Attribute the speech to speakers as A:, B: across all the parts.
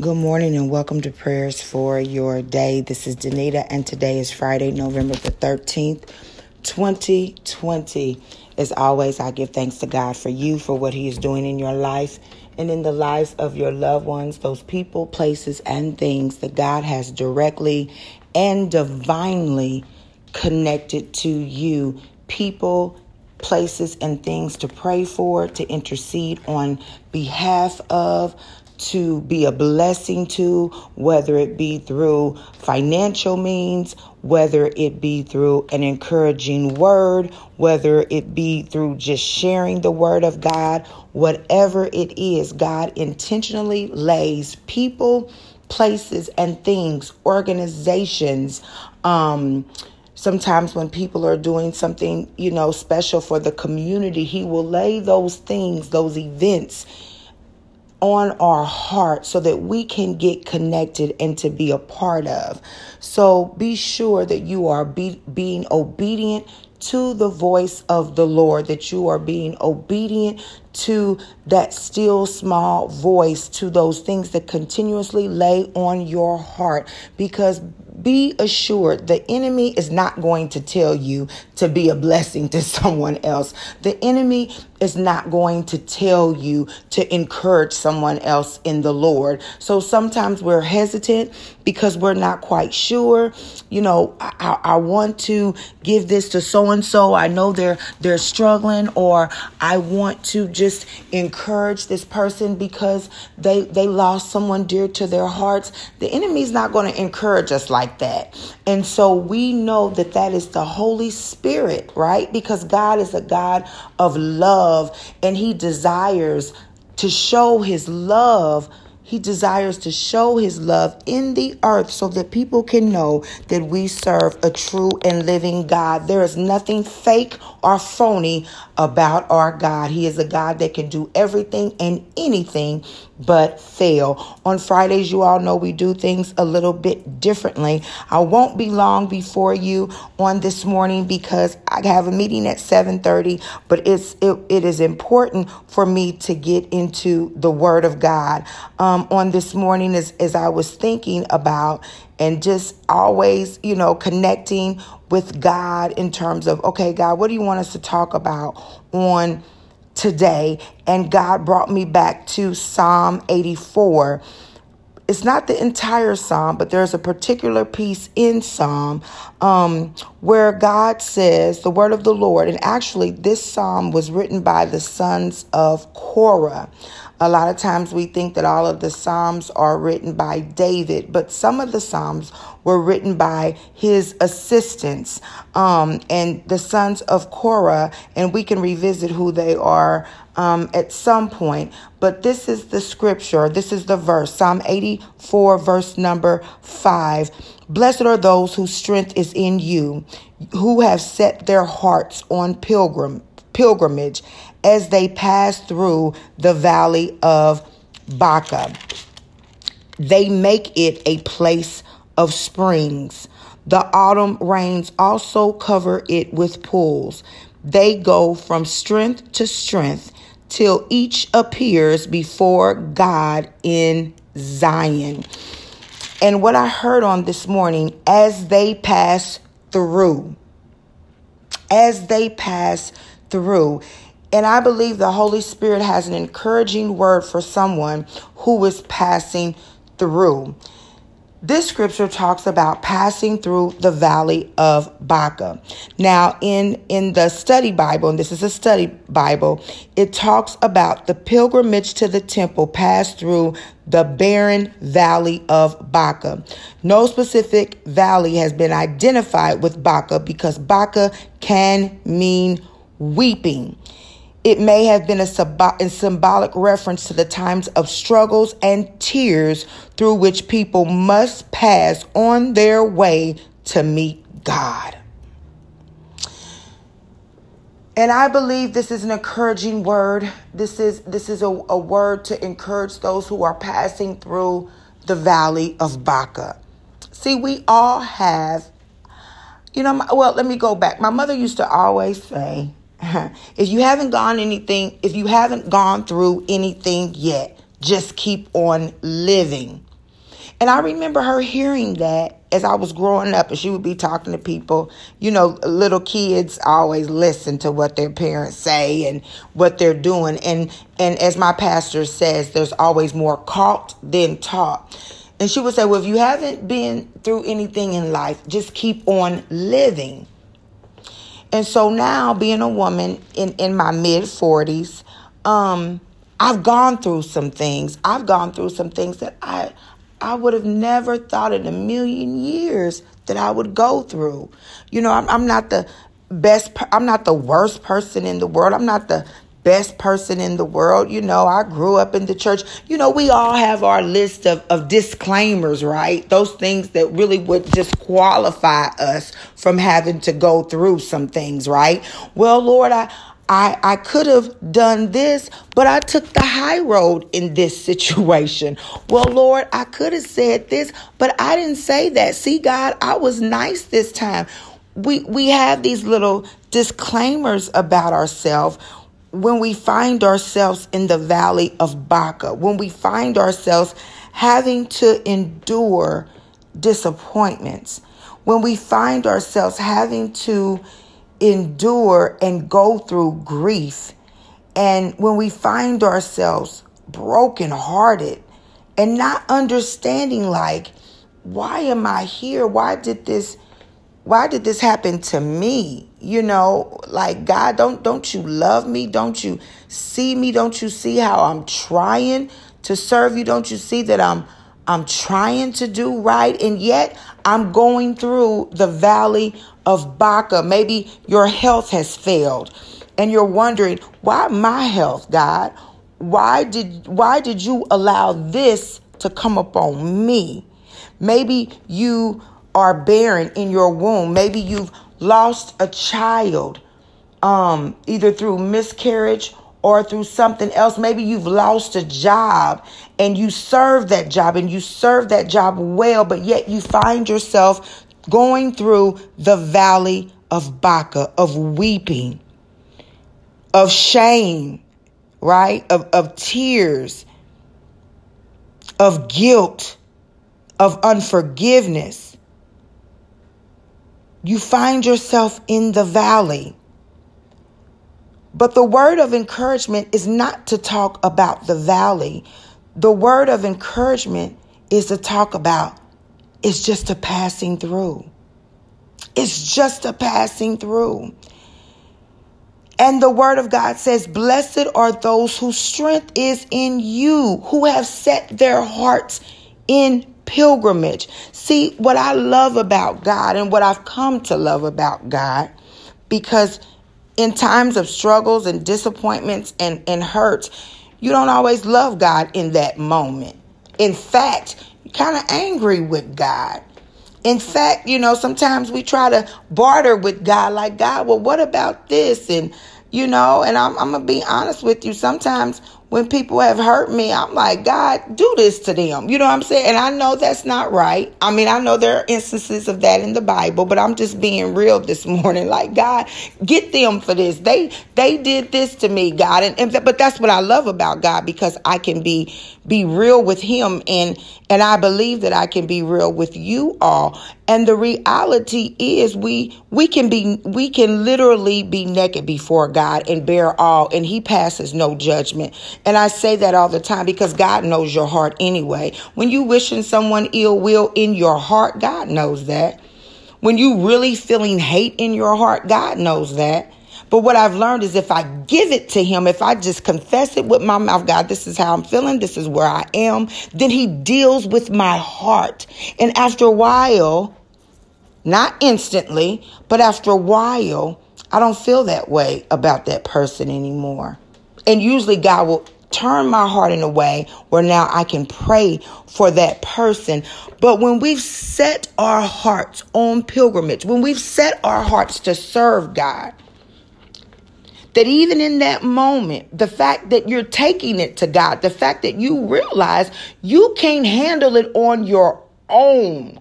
A: Good morning and welcome to prayers for your day. This is Danita and today is Friday, November the 13th, 2020. As always, I give thanks to God for you, for what He is doing in your life and in the lives of your loved ones, those people, places, and things that God has directly and divinely connected to you. People, places, and things to pray for, to intercede on behalf of to be a blessing to, whether it be through financial means, whether it be through an encouraging word, whether it be through just sharing the word of God, whatever it is, God intentionally lays people, places, and things, organizations, um, sometimes when people are doing something, you know, special for the community, he will lay those things, those events on our heart so that we can get connected and to be a part of. So be sure that you are be, being obedient to the voice of the Lord, that you are being obedient to that still small voice, to those things that continuously lay on your heart. Because be assured the enemy is not going to tell you to be a blessing to someone else. The enemy is not going to tell you to encourage someone else in the Lord. So sometimes we're hesitant because we're not quite sure. You know, I, I want to give this to so and so. I know they're they're struggling, or I want to just encourage this person because they they lost someone dear to their hearts. The enemy's not going to encourage us like that, and so we know that that is the Holy Spirit, right? Because God is a God of love, and He desires to show His love he desires to show his love in the earth so that people can know that we serve a true and living God. There is nothing fake or phony about our God. He is a God that can do everything and anything but fail. On Fridays, you all know we do things a little bit differently. I won't be long before you on this morning because I have a meeting at 7:30, but it's it, it is important for me to get into the word of God. Um, on this morning as as I was thinking about and just always, you know, connecting with God in terms of, okay, God, what do you want us to talk about on today? And God brought me back to Psalm 84. It's not the entire psalm, but there's a particular piece in Psalm um, where God says the word of the Lord. And actually, this psalm was written by the sons of Korah. A lot of times we think that all of the Psalms are written by David, but some of the Psalms were written by his assistants um, and the sons of Korah, and we can revisit who they are um, at some point. But this is the scripture, this is the verse Psalm 84, verse number 5. Blessed are those whose strength is in you, who have set their hearts on pilgrim pilgrimage as they passed through the valley of Baca. They make it a place of springs. The autumn rains also cover it with pools. They go from strength to strength till each appears before God in Zion. And what I heard on this morning, as they pass through, as they pass through, and I believe the Holy Spirit has an encouraging word for someone who is passing through. This scripture talks about passing through the valley of Baca. Now, in, in the study Bible, and this is a study Bible, it talks about the pilgrimage to the temple passed through the barren valley of Baca. No specific valley has been identified with Baca because Baca can mean weeping. It may have been a, symbolic reference to the times of struggles and tears through which people must pass on their way to meet God. And I believe this is an encouraging word. This is this is a, a word to encourage those who are passing through the valley of Baca. See, we all have, you know, well, let me go back. My mother used to always say, if you haven't gone anything, if you haven't gone through anything yet, just keep on living. And I remember her hearing that as I was growing up, and she would be talking to people. You know, little kids always listen to what their parents say and what they're doing. And and as my pastor says, there's always more caught than taught. And she would say, Well, if you haven't been through anything in life, just keep on living. And so now, being a woman in, in my mid 40s, um, I've gone through some things. I've gone through some things that I I would have never thought in a million years that I would go through. You know, I'm, I'm not the best, I'm not the worst person in the world. I'm not the best person in the world. You know, I grew up in the church. You know, we all have our list of, of disclaimers, right? Those things that really would disqualify us from having to go through some things, right? Well, Lord, I, I, I could have done this, but I took the high road in this situation. Well, Lord, I could have said this, but I didn't say that. See, God, I was nice this time. We we have these little disclaimers about ourselves when we find ourselves in the valley of Baca, when we find ourselves having to endure disappointments, when we find ourselves having to endure and go through grief. And when we find ourselves brokenhearted and not understanding, like, why am I here? Why did this? Why did this happen to me? You know, like God, don't don't you love me? Don't you see me? Don't you see how I'm trying to serve you? Don't you see that I'm I'm trying to do right and yet I'm going through the valley of Baca. Maybe your health has failed and you're wondering, why my health, God? Why did why did you allow this to come upon me? Maybe you are barren in your womb. Maybe you've lost a child um, either through miscarriage or through something else. Maybe you've lost a job and you serve that job and you serve that job well, but yet you find yourself going through the valley of Baca, of weeping, of shame, right? Of, of tears, of guilt, of unforgiveness. You find yourself in the valley. But the word of encouragement is not to talk about the valley. The word of encouragement is to talk about it's just a passing through. It's just a passing through. And the word of God says, Blessed are those whose strength is in you, who have set their hearts in pilgrimage. See, what I love about God and what I've come to love about God, because in times of struggles and disappointments and, and hurts, you don't always love God in that moment. In fact, you're kind of angry with God. In fact, you know, sometimes we try to barter with God, like, God, well, what about this? And, you know, and I'm, I'm going to be honest with you. Sometimes when people have hurt me, I'm like, God, do this to them. You know what I'm saying? And I know that's not right. I mean, I know there are instances of that in the Bible, but I'm just being real this morning. Like, God, get them for this. They they did this to me, God. And, and but that's what I love about God because I can be be real with him and and I believe that I can be real with you all. And the reality is we we can be we can literally be naked before God and bear all and he passes no judgment. And I say that all the time because God knows your heart anyway. When you wishing someone ill will in your heart, God knows that. When you really feeling hate in your heart, God knows that. But what I've learned is if I give it to him, if I just confess it with my mouth, God, this is how I'm feeling, this is where I am, then he deals with my heart. And after a while, not instantly, but after a while, I don't feel that way about that person anymore. And usually God will turn my heart in a way where now I can pray for that person. But when we've set our hearts on pilgrimage, when we've set our hearts to serve God, that even in that moment, the fact that you're taking it to God, the fact that you realize you can't handle it on your own,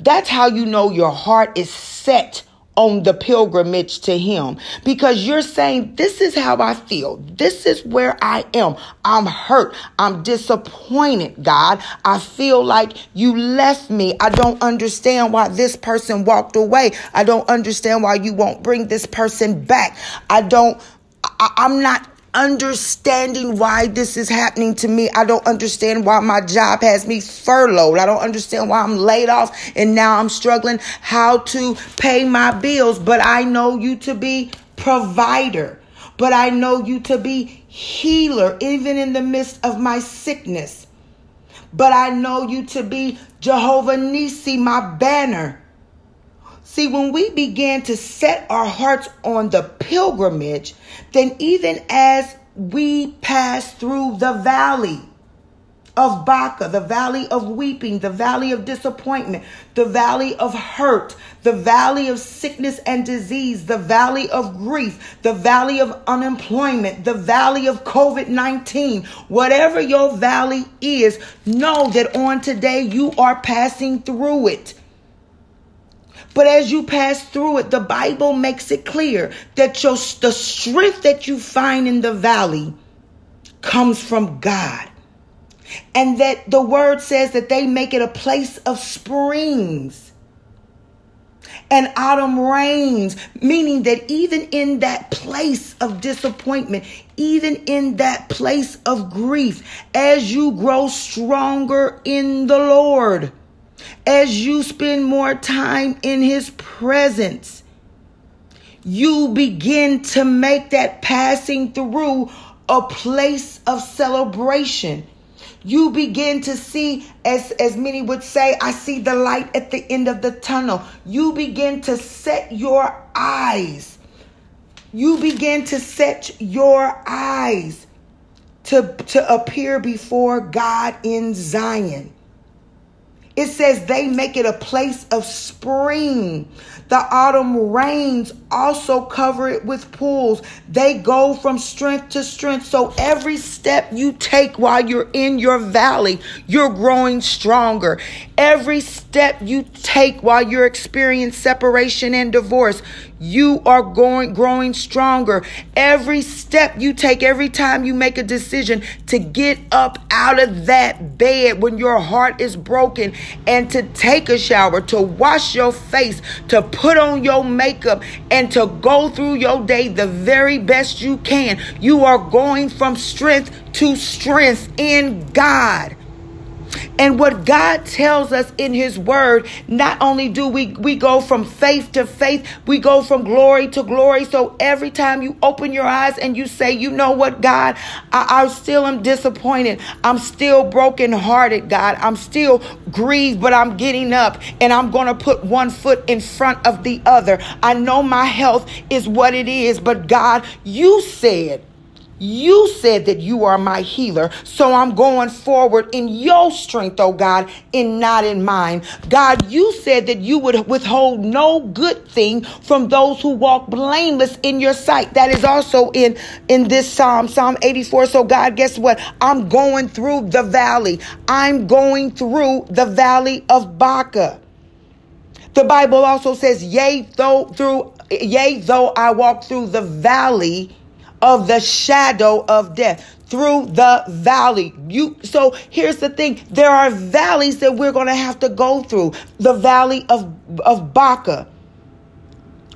A: that's how you know your heart is set on the pilgrimage to him because you're saying, This is how I feel. This is where I am. I'm hurt. I'm disappointed, God. I feel like you left me. I don't understand why this person walked away. I don't understand why you won't bring this person back. I don't, I, I'm not understanding why this is happening to me. I don't understand why my job has me furloughed. I don't understand why I'm laid off and now I'm struggling how to pay my bills. But I know you to be provider. But I know you to be healer, even in the midst of my sickness. But I know you to be Jehovah Nissi, my banner. See, when we begin to set our hearts on the pilgrimage, then even as we pass through the valley of Baca, the valley of weeping, the valley of disappointment, the valley of hurt, the valley of sickness and disease, the valley of grief, the valley of unemployment, the valley of COVID 19, whatever your valley is, know that on today you are passing through it. But as you pass through it, the Bible makes it clear that your, the strength that you find in the valley comes from God. And that the word says that they make it a place of springs and autumn rains, meaning that even in that place of disappointment, even in that place of grief, as you grow stronger in the Lord, as you spend more time in His presence, you begin to make that passing through a place of celebration. You begin to see, as, as many would say, I see the light at the end of the tunnel. You begin to set your eyes. You begin to set your eyes to, to appear before God in Zion. It says they make it a place of spring. The autumn rains also cover it with pools. They go from strength to strength. So every step you take while you're in your valley, you're growing stronger. Every step you take while you're experiencing separation and divorce, you are going growing stronger. Every step you take, every time you make a decision to get up out of that bed when your heart is broken and to take a shower, to wash your face, to put on your makeup and to go through your day the very best you can. You are going from strength to strength in God. And what God tells us in his word, not only do we we go from faith to faith, we go from glory to glory. So every time you open your eyes and you say, you know what, God, I, I still am disappointed. I'm still brokenhearted, God. I'm still grieved, but I'm getting up and I'm going to put one foot in front of the other. I know my health is what it is, but God, you said you said that you are my healer, so I'm going forward in your strength, oh God, and not in mine. God, you said that you would withhold no good thing from those who walk blameless in your sight. That is also in in this Psalm, Psalm 84. So God, guess what? I'm going through the valley. I'm going through the valley of Baca. The Bible also says, "Yea, though through yea, though I walk through the valley of the shadow of death through the valley. You so here's the thing. There are valleys that we're going to have to go through. The valley of of Baca.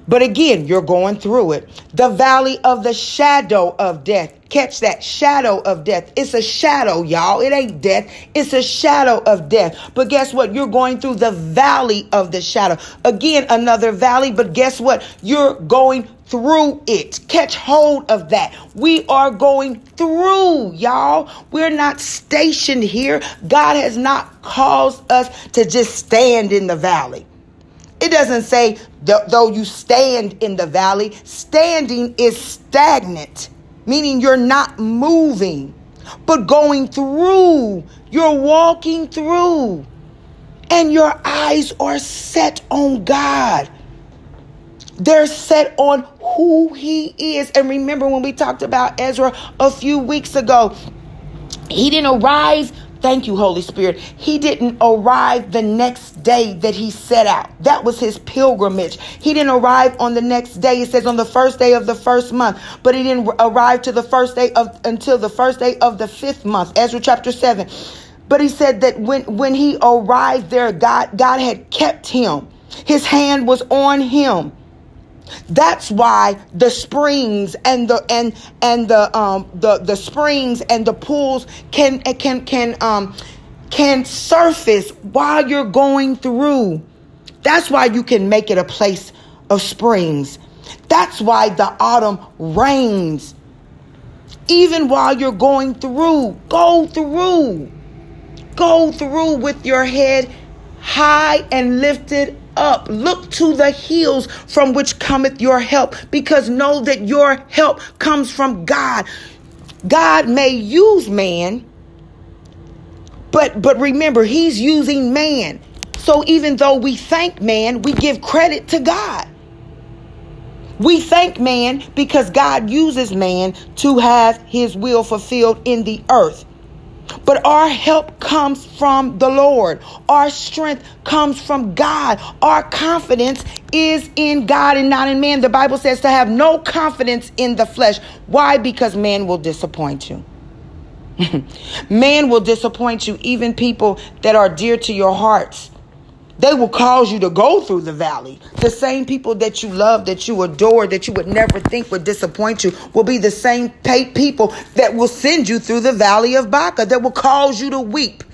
A: But again, you're going through it. The valley of the shadow of death. Catch that shadow of death. It's a shadow, y'all. It ain't death. It's a shadow of death. But guess what? You're going through the valley of the shadow. Again, another valley. But guess what? You're going through it. Catch hold of that. We are going through, y'all. We're not stationed here. God has not caused us to just stand in the valley. It doesn't say, though you stand in the valley, standing is stagnant meaning you're not moving, but going through. You're walking through, and your eyes are set on God. They're set on who He is. And remember when we talked about Ezra a few weeks ago, he didn't arrive Thank you, Holy Spirit. He didn't arrive the next day that he set out. That was his pilgrimage. He didn't arrive on the next day. It says on the first day of the first month, but he didn't arrive to the first day of until the first day of the fifth month. Ezra chapter 7. But he said that when when he arrived there, God God had kept him. His hand was on him. That's why the springs and the and and the um the the springs and the pools can can can um can surface while you're going through. That's why you can make it a place of springs. That's why the autumn rains. Even while you're going through, go through. Go through with your head high and lifted up. Look to the hills from which cometh your help, because know that your help comes from God. God may use man, but but remember, he's using man. So even though we thank man, we give credit to God. We thank man because God uses man to have his will fulfilled in the earth. But our help comes from the Lord. Our strength comes from God. Our confidence is in God and not in man. The Bible says to have no confidence in the flesh. Why? Because man will disappoint you. man will disappoint you, even people that are dear to your hearts. They will cause you to go through the valley. The same people that you love, that you adore, that you would never think would disappoint you will be the same people that will send you through the valley of Baca, that will cause you to weep,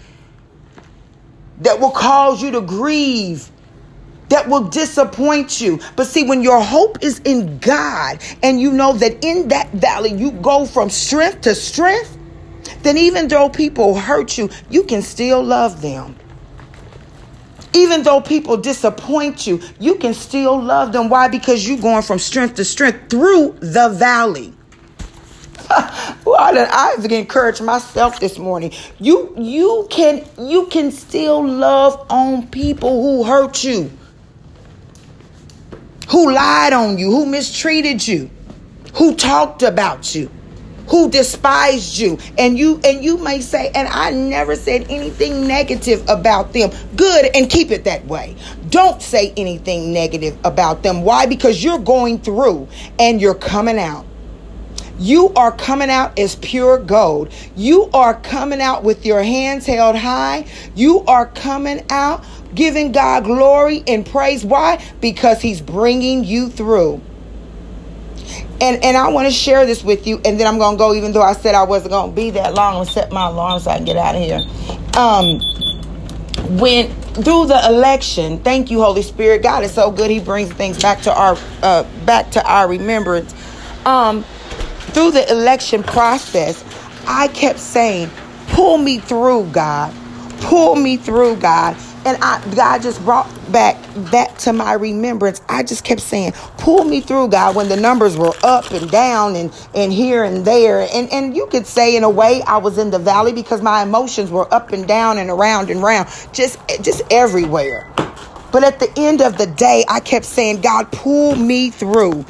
A: that will cause you to grieve, that will disappoint you. But see, when your hope is in God and you know that in that valley you go from strength to strength, then even though people hurt you, you can still love them. Even though people disappoint you, you can still love them. Why? Because you're going from strength to strength through the valley. well, I have encouraged myself this morning. You you can you can still love on people who hurt you, who lied on you, who mistreated you, who talked about you who despised you and you and you may say and I never said anything negative about them good and keep it that way don't say anything negative about them why because you're going through and you're coming out you are coming out as pure gold. You are coming out with your hands held high. You are coming out giving God glory and praise. Why? Because He's bringing you through. And and I want to share this with you, and then I'm gonna go. Even though I said I wasn't gonna be that long, I'm gonna set my alarm so I can get out of here. Um, when through the election, thank you, Holy Spirit. God is so good; He brings things back to our uh, back to our remembrance. Um, through the election process, I kept saying, "Pull me through, God. Pull me through, God." And I, God just brought back that to my remembrance. I just kept saying, pull me through, God, when the numbers were up and down and, and here and there. And, and you could say in a way I was in the valley because my emotions were up and down and around and round, just, just everywhere. But at the end of the day, I kept saying, God, pull me through.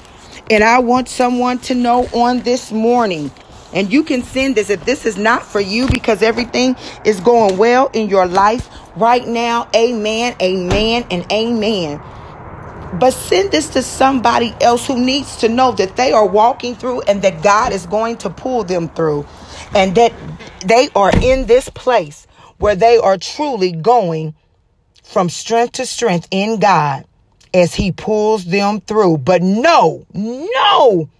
A: And I want someone to know on this morning and you can send this if this is not for you because everything is going well in your life right now. Amen, amen, and amen. But send this to somebody else who needs to know that they are walking through and that God is going to pull them through and that they are in this place where they are truly going from strength to strength in God as He pulls them through. But no, no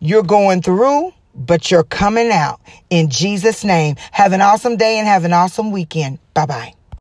A: you're going through, but you're coming out. In Jesus' name, have an awesome day and have an awesome weekend. Bye bye.